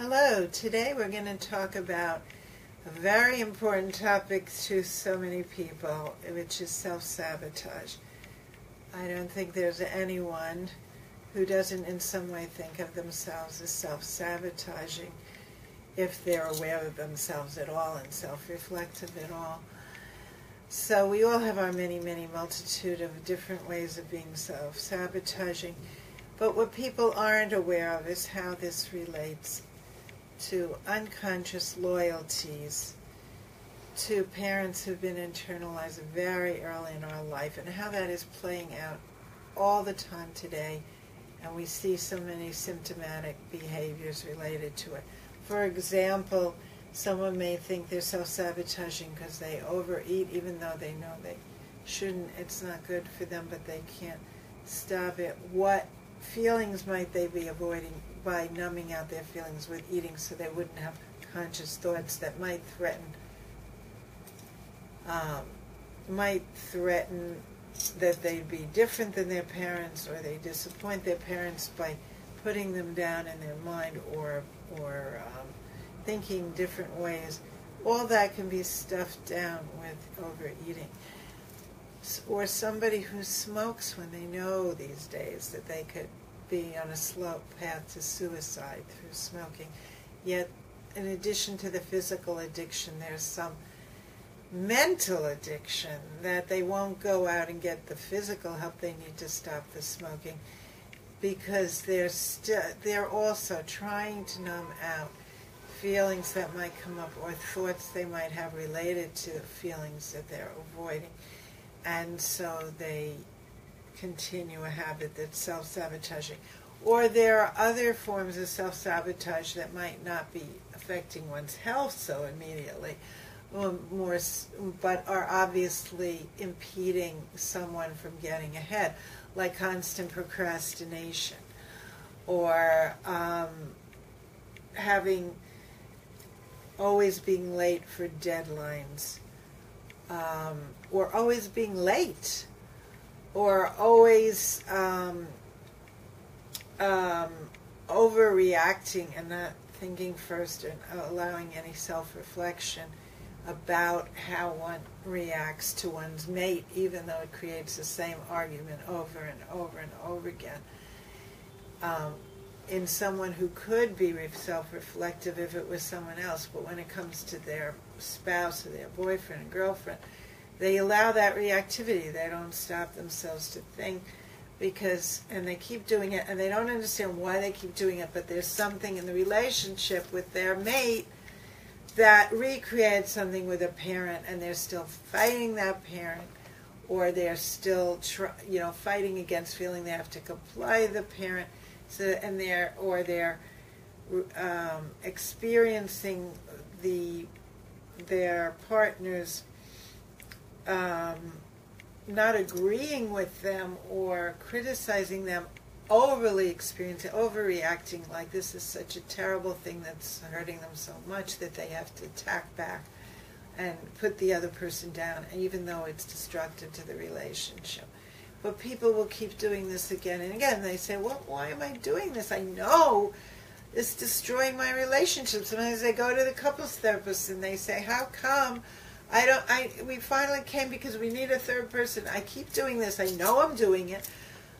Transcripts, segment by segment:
Hello, today we're going to talk about a very important topic to so many people, which is self sabotage. I don't think there's anyone who doesn't in some way think of themselves as self sabotaging if they're aware of themselves at all and self reflective at all. So we all have our many, many multitude of different ways of being self sabotaging. But what people aren't aware of is how this relates to unconscious loyalties to parents who've been internalized very early in our life and how that is playing out all the time today. And we see so many symptomatic behaviors related to it. For example, someone may think they're self sabotaging because they overeat even though they know they shouldn't. It's not good for them, but they can't stop it. What feelings might they be avoiding by numbing out their feelings with eating so they wouldn't have conscious thoughts that might threaten um, might threaten that they'd be different than their parents or they disappoint their parents by putting them down in their mind or or um, thinking different ways. All that can be stuffed down with overeating. Or somebody who smokes when they know these days that they could be on a slow path to suicide through smoking. Yet, in addition to the physical addiction, there's some mental addiction that they won't go out and get the physical help they need to stop the smoking because they're still they're also trying to numb out feelings that might come up or thoughts they might have related to feelings that they're avoiding and so they continue a habit that's self-sabotaging. Or there are other forms of self-sabotage that might not be affecting one's health so immediately, more, but are obviously impeding someone from getting ahead, like constant procrastination, or um, having always being late for deadlines, um, or always being late or always um, um, overreacting and not thinking first and allowing any self-reflection about how one reacts to one's mate, even though it creates the same argument over and over and over again. Um, in someone who could be self-reflective if it was someone else, but when it comes to their spouse or their boyfriend and girlfriend, they allow that reactivity. They don't stop themselves to think because, and they keep doing it, and they don't understand why they keep doing it, but there's something in the relationship with their mate that recreates something with a parent, and they're still fighting that parent, or they're still, you know, fighting against feeling they have to comply the parent, so and they're or they're um, experiencing the their partner's um, not agreeing with them or criticizing them, overly experiencing, overreacting, like this is such a terrible thing that's hurting them so much that they have to attack back and put the other person down, even though it's destructive to the relationship. But people will keep doing this again and again. They say, well, why am I doing this? I know it's destroying my relationship. Sometimes they go to the couples therapist and they say, how come I don't. I we finally came because we need a third person. I keep doing this. I know I'm doing it.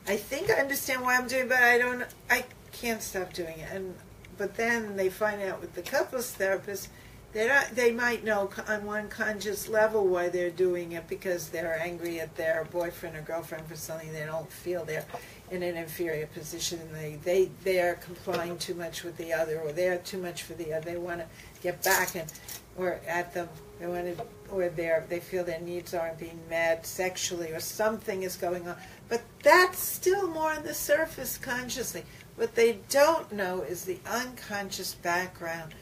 I think I understand why I'm doing, it, but I don't. I can't stop doing it. And but then they find out with the couples therapist, they not, they might know on one conscious level why they're doing it because they're angry at their boyfriend or girlfriend for something they don't feel they're in an inferior position they they they are complying too much with the other or they're too much for the other. They want to get back and or at them they want to or they they feel their needs aren't being met sexually or something is going on. But that's still more on the surface consciously. What they don't know is the unconscious background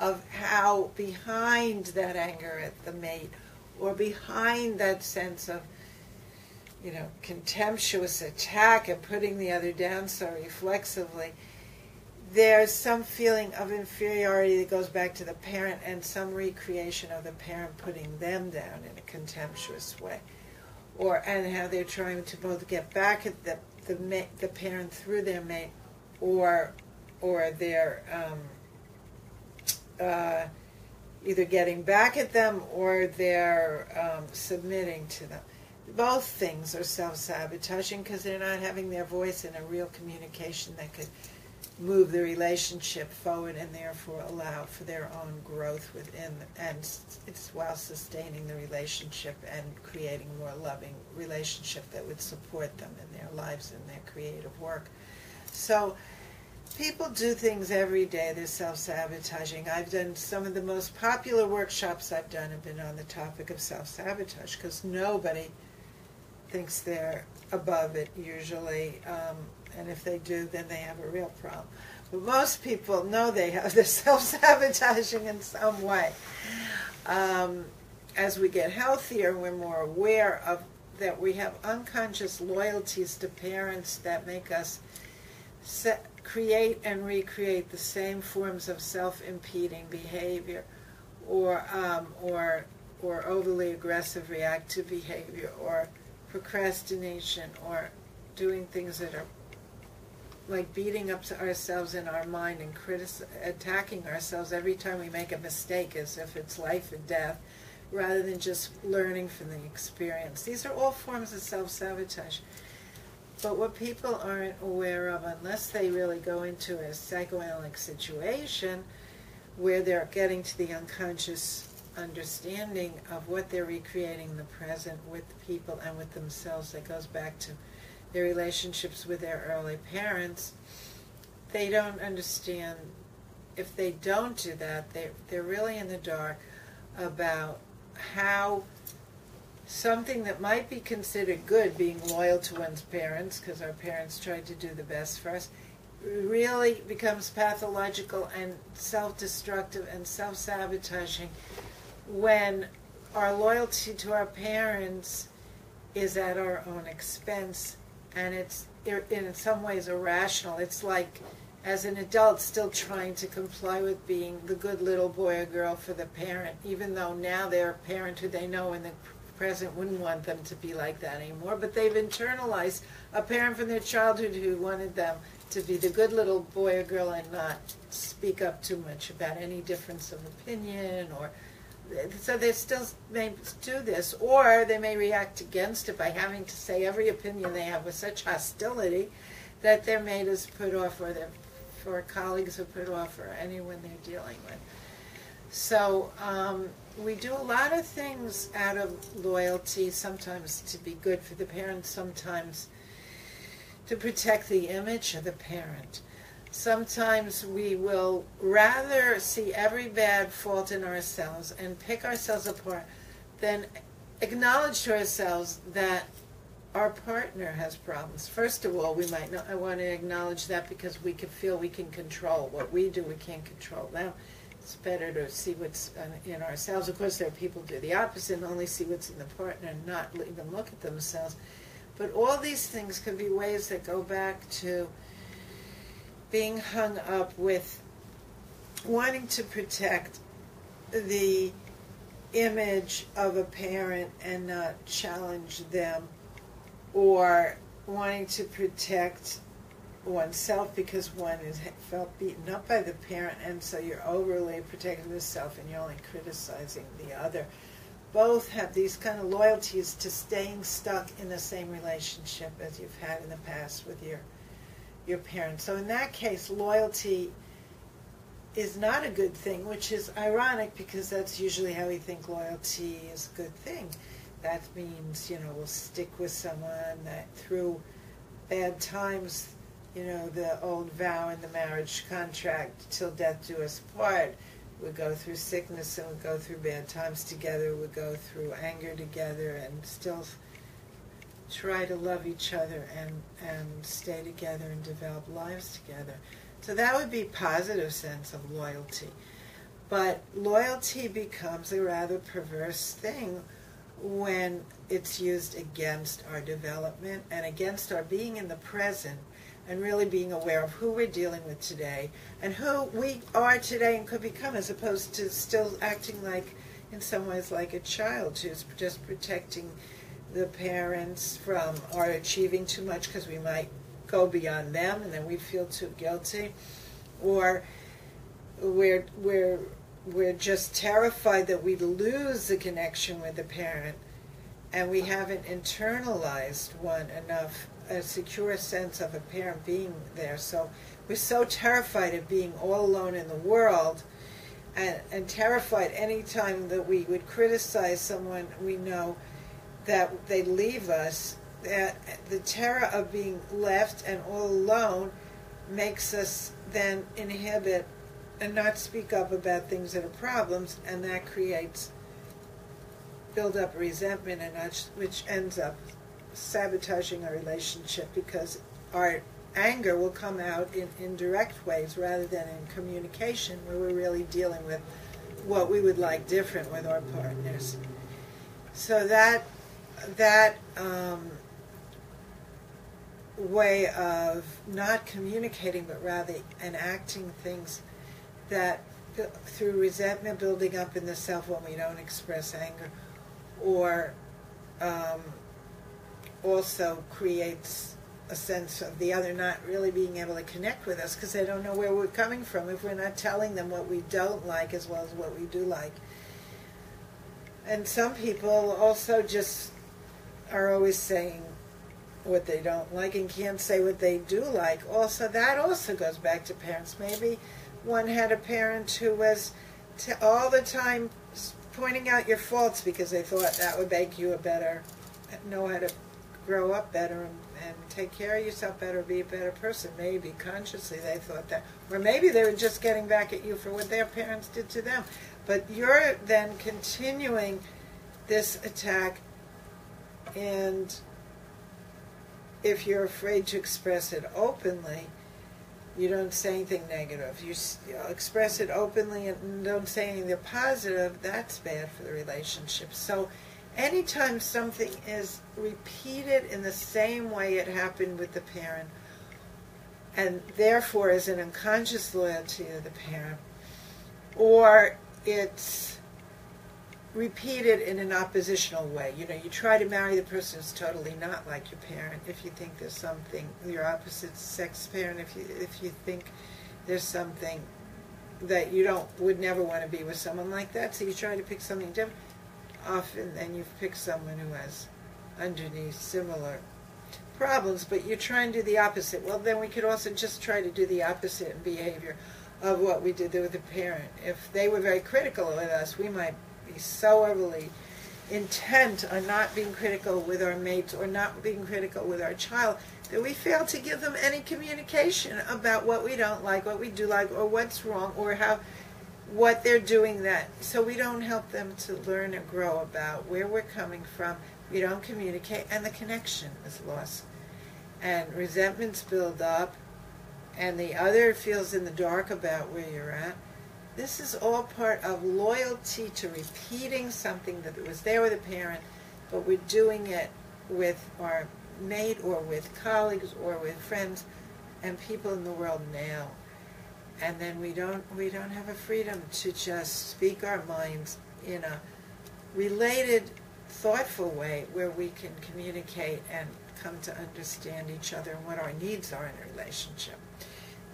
of how behind that anger at the mate or behind that sense of you know contemptuous attack and putting the other down so reflexively there's some feeling of inferiority that goes back to the parent and some recreation of the parent putting them down in a contemptuous way. Or and how they're trying to both get back at the the, the parent through their mate or or their um, uh, either getting back at them or they're um, submitting to them. Both things are self sabotaging because they're not having their voice in a real communication that could move the relationship forward and therefore allow for their own growth within and it's while sustaining the relationship and creating more loving relationship that would support them in their lives and their creative work so people do things every day they're self-sabotaging i've done some of the most popular workshops i've done have been on the topic of self-sabotage because nobody thinks they're above it usually um, and if they do, then they have a real problem. But most people know they have they're self-sabotaging in some way. Um, as we get healthier, we're more aware of that we have unconscious loyalties to parents that make us create and recreate the same forms of self-impeding behavior, or um, or or overly aggressive reactive behavior, or procrastination, or doing things that are like beating up ourselves in our mind and critic- attacking ourselves every time we make a mistake as if it's life and death rather than just learning from the experience. These are all forms of self sabotage. But what people aren't aware of, unless they really go into a psychoanalytic situation where they're getting to the unconscious understanding of what they're recreating in the present with people and with themselves, that goes back to their relationships with their early parents, they don't understand. If they don't do that, they they're really in the dark about how something that might be considered good, being loyal to one's parents, because our parents tried to do the best for us, really becomes pathological and self-destructive and self-sabotaging when our loyalty to our parents is at our own expense and it's in some ways irrational. It's like, as an adult, still trying to comply with being the good little boy or girl for the parent, even though now they're a parent who they know in the present wouldn't want them to be like that anymore. But they've internalized a parent from their childhood who wanted them to be the good little boy or girl and not speak up too much about any difference of opinion or so they still may do this, or they may react against it by having to say every opinion they have with such hostility that their mate is put off, or their for colleagues are put off, or anyone they're dealing with. So um, we do a lot of things out of loyalty, sometimes to be good for the parent, sometimes to protect the image of the parent sometimes we will rather see every bad fault in ourselves and pick ourselves apart than acknowledge to ourselves that our partner has problems. First of all, we might not I want to acknowledge that because we can feel we can control what we do. We can't control now. It's better to see what's uh, in ourselves. Of course, there are people who do the opposite and only see what's in the partner and not even look at themselves. But all these things could be ways that go back to being hung up with wanting to protect the image of a parent and not challenge them or wanting to protect oneself because one is felt beaten up by the parent and so you're overly protecting the self and you're only criticizing the other both have these kind of loyalties to staying stuck in the same relationship as you've had in the past with your your parents. So in that case, loyalty is not a good thing, which is ironic because that's usually how we think loyalty is a good thing. That means, you know, we'll stick with someone that through bad times, you know, the old vow in the marriage contract, till death do us part. We go through sickness and we go through bad times together. We go through anger together and still try to love each other and, and stay together and develop lives together. So that would be positive sense of loyalty. But loyalty becomes a rather perverse thing when it's used against our development and against our being in the present and really being aware of who we're dealing with today and who we are today and could become as opposed to still acting like in some ways like a child who's just protecting the parents from are achieving too much because we might go beyond them and then we feel too guilty. Or we're we're we're just terrified that we lose the connection with the parent and we haven't internalized one enough a secure sense of a parent being there. So we're so terrified of being all alone in the world and, and terrified anytime that we would criticize someone we know that they leave us that the terror of being left and all alone makes us then inhibit and not speak up about things that are problems, and that creates build up resentment, and which ends up sabotaging our relationship because our anger will come out in indirect ways rather than in communication, where we're really dealing with what we would like different with our partners. So that that um, way of not communicating, but rather enacting things that through resentment building up in the self when we don't express anger, or um, also creates a sense of the other not really being able to connect with us because they don't know where we're coming from if we're not telling them what we don't like as well as what we do like. And some people also just are always saying what they don't like and can't say what they do like. Also, that also goes back to parents. Maybe one had a parent who was all the time pointing out your faults because they thought that would make you a better, know how to grow up better and, and take care of yourself better, be a better person. Maybe consciously they thought that. Or maybe they were just getting back at you for what their parents did to them. But you're then continuing this attack, and if you're afraid to express it openly, you don't say anything negative. You, express it openly and don't say anything positive. That's bad for the relationship. So, anytime something is repeated in the same way it happened with the parent, and therefore is an unconscious loyalty to the parent, or it's repeated in an oppositional way. You know, you try to marry the person who's totally not like your parent if you think there's something your opposite sex parent if you if you think there's something that you don't would never want to be with someone like that. So you try to pick something different. Often then you've picked someone who has underneath similar problems, but you try and do the opposite. Well then we could also just try to do the opposite in behavior of what we did with the parent. If they were very critical with us, we might be so overly intent on not being critical with our mates or not being critical with our child that we fail to give them any communication about what we don't like, what we do like, or what's wrong, or how what they're doing that so we don't help them to learn and grow about where we're coming from. We don't communicate and the connection is lost. And resentments build up and the other feels in the dark about where you're at this is all part of loyalty to repeating something that was there with a parent, but we're doing it with our mate or with colleagues or with friends and people in the world now. And then we don't we don't have a freedom to just speak our minds in a related, thoughtful way where we can communicate and come to understand each other and what our needs are in a relationship.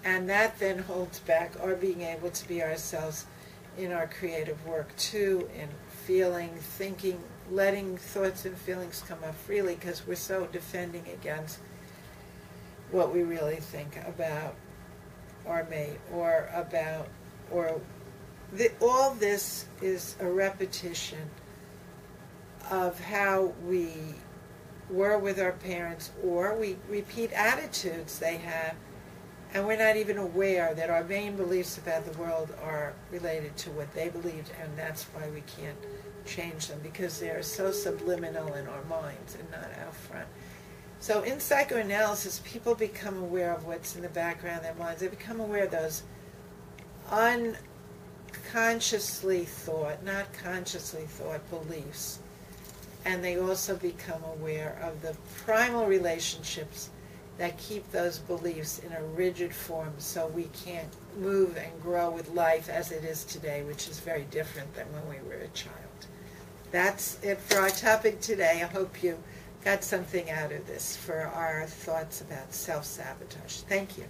And that then holds back our being able to be ourselves in our creative work too, in feeling, thinking, letting thoughts and feelings come up freely because we're so defending against what we really think about our mate or about, or the, all this is a repetition of how we were with our parents or we repeat attitudes they have, and we're not even aware that our main beliefs about the world are related to what they believed, and that's why we can't change them because they're so subliminal in our minds and not out front. So in psychoanalysis, people become aware of what's in the background of their minds. They become aware of those unconsciously thought, not consciously thought beliefs. And they also become aware of the primal relationships that keep those beliefs in a rigid form so we can't move and grow with life as it is today, which is very different than when we were a child. That's it for our topic today. I hope you got something out of this for our thoughts about self sabotage. Thank you.